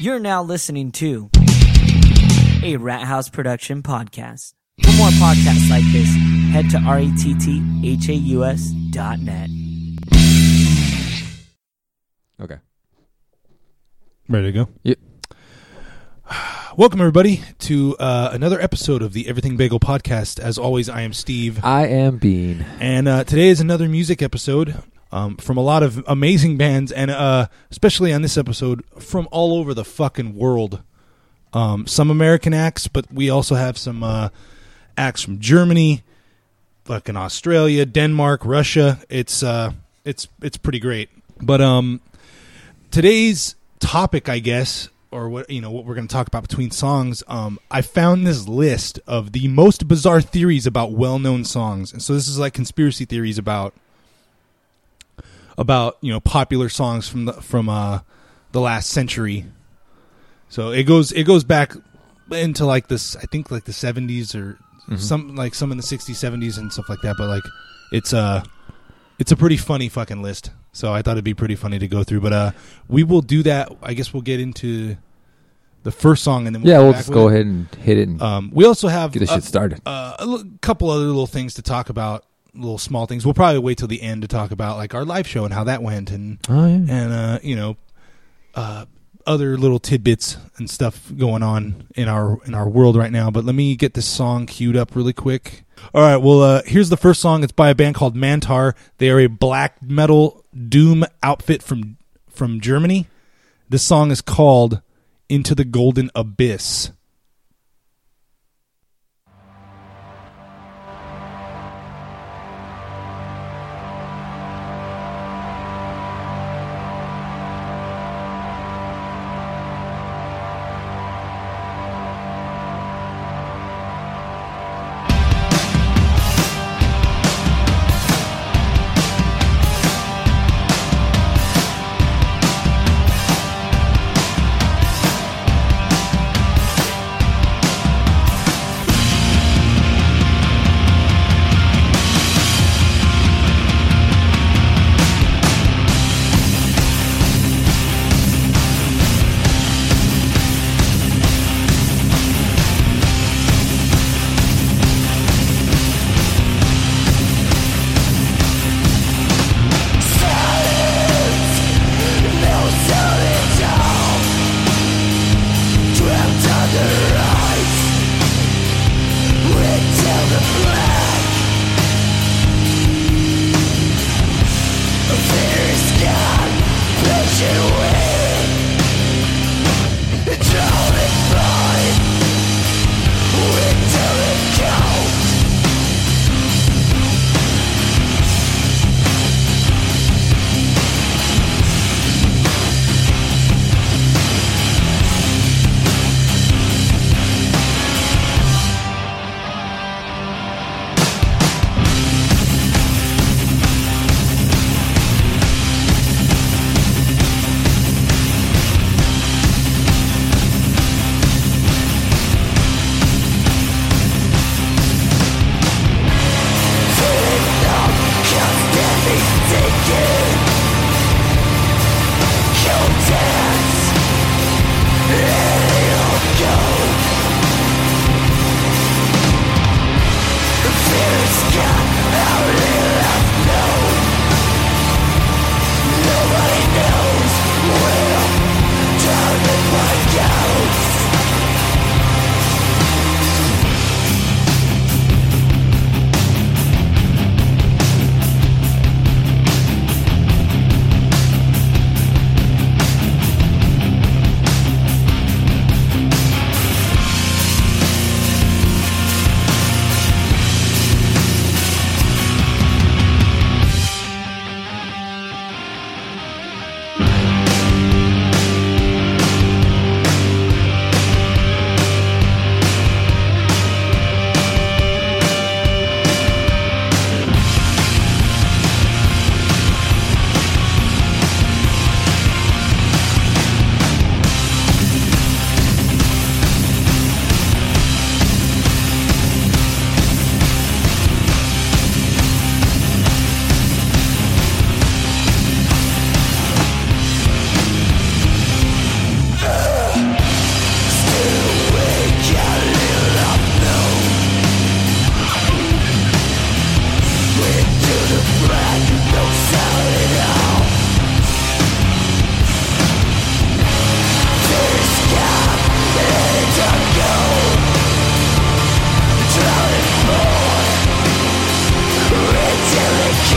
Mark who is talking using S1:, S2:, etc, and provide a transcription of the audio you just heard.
S1: You're now listening to a Rat House production podcast. For more podcasts like this, head to rethaus dot net.
S2: Okay.
S3: Ready to go?
S2: Yep.
S3: Welcome, everybody, to uh, another episode of the Everything Bagel podcast. As always, I am Steve.
S2: I am Bean.
S3: And uh, today is another music episode um, from a lot of amazing bands, and uh, especially on this episode, from all over the fucking world. Um, some American acts, but we also have some uh, acts from Germany, fucking Australia, Denmark, Russia. It's uh, it's it's pretty great. But um, today's topic, I guess, or what you know, what we're going to talk about between songs. Um, I found this list of the most bizarre theories about well-known songs, and so this is like conspiracy theories about about you know popular songs from the from uh the last century. So it goes it goes back into like this I think like the 70s or some like some in the 60s 70s and stuff like that but like it's uh it's a pretty funny fucking list. So I thought it'd be pretty funny to go through but uh we will do that I guess we'll get into the first song and then we'll
S2: Yeah, we'll just go
S3: it.
S2: ahead and hit it and
S3: Um, we also have
S2: get this shit started.
S3: uh, a l- couple other little things to talk about, little small things. We'll probably wait till the end to talk about like our live show and how that went, and
S2: oh, yeah.
S3: and uh, you know, uh, other little tidbits and stuff going on in our in our world right now. But let me get this song queued up really quick. All right, well, uh, here's the first song. It's by a band called Mantar. They are a black metal doom outfit from from Germany. This song is called "Into the Golden Abyss."